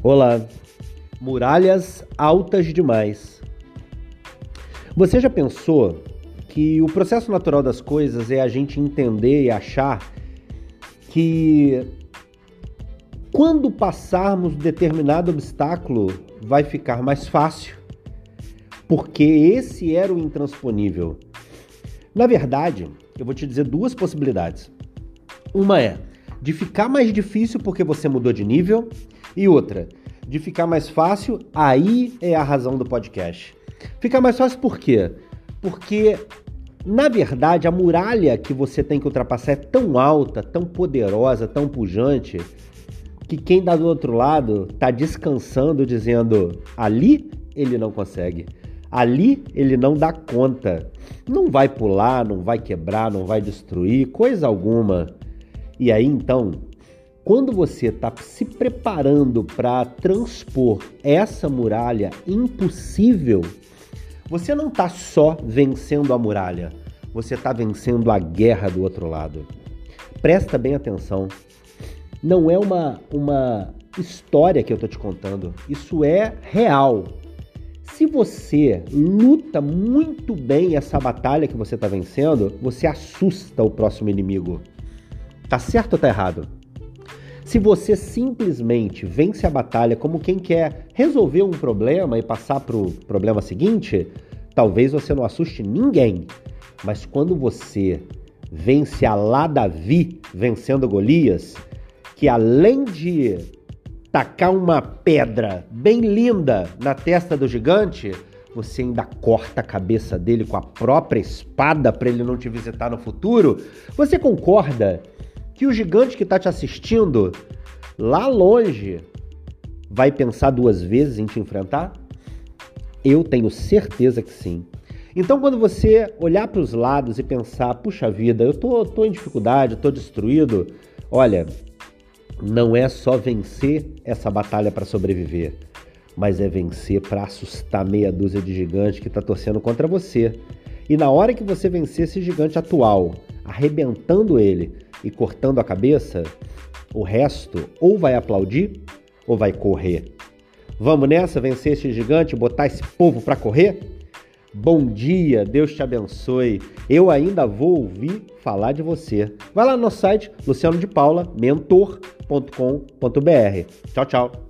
Olá, muralhas altas demais. Você já pensou que o processo natural das coisas é a gente entender e achar que quando passarmos determinado obstáculo vai ficar mais fácil? Porque esse era o intransponível. Na verdade, eu vou te dizer duas possibilidades. Uma é de ficar mais difícil porque você mudou de nível, e outra, de ficar mais fácil, aí é a razão do podcast. Ficar mais fácil por quê? Porque, na verdade, a muralha que você tem que ultrapassar é tão alta, tão poderosa, tão pujante, que quem está do outro lado está descansando, dizendo: ali ele não consegue. Ali ele não dá conta. Não vai pular, não vai quebrar, não vai destruir, coisa alguma. E aí então, quando você está se preparando para transpor essa muralha impossível, você não está só vencendo a muralha, você está vencendo a guerra do outro lado. Presta bem atenção. Não é uma, uma história que eu estou te contando, isso é real. Se você luta muito bem essa batalha que você está vencendo, você assusta o próximo inimigo. Tá certo ou tá errado? Se você simplesmente vence a batalha como quem quer resolver um problema e passar para o problema seguinte, talvez você não assuste ninguém. Mas quando você vence a lá Davi vencendo Golias, que além de tacar uma pedra bem linda na testa do gigante, você ainda corta a cabeça dele com a própria espada para ele não te visitar no futuro, você concorda que o gigante que está te assistindo lá longe vai pensar duas vezes em te enfrentar? Eu tenho certeza que sim. Então, quando você olhar para os lados e pensar, puxa vida, eu tô, tô em dificuldade, tô destruído, olha, não é só vencer essa batalha para sobreviver, mas é vencer para assustar meia dúzia de gigantes que está torcendo contra você. E na hora que você vencer esse gigante atual, arrebentando ele, e cortando a cabeça, o resto ou vai aplaudir ou vai correr. Vamos nessa, vencer esse gigante, botar esse povo para correr? Bom dia, Deus te abençoe. Eu ainda vou ouvir falar de você. Vai lá no nosso site lucianodepaula mentor.com.br. Tchau, tchau.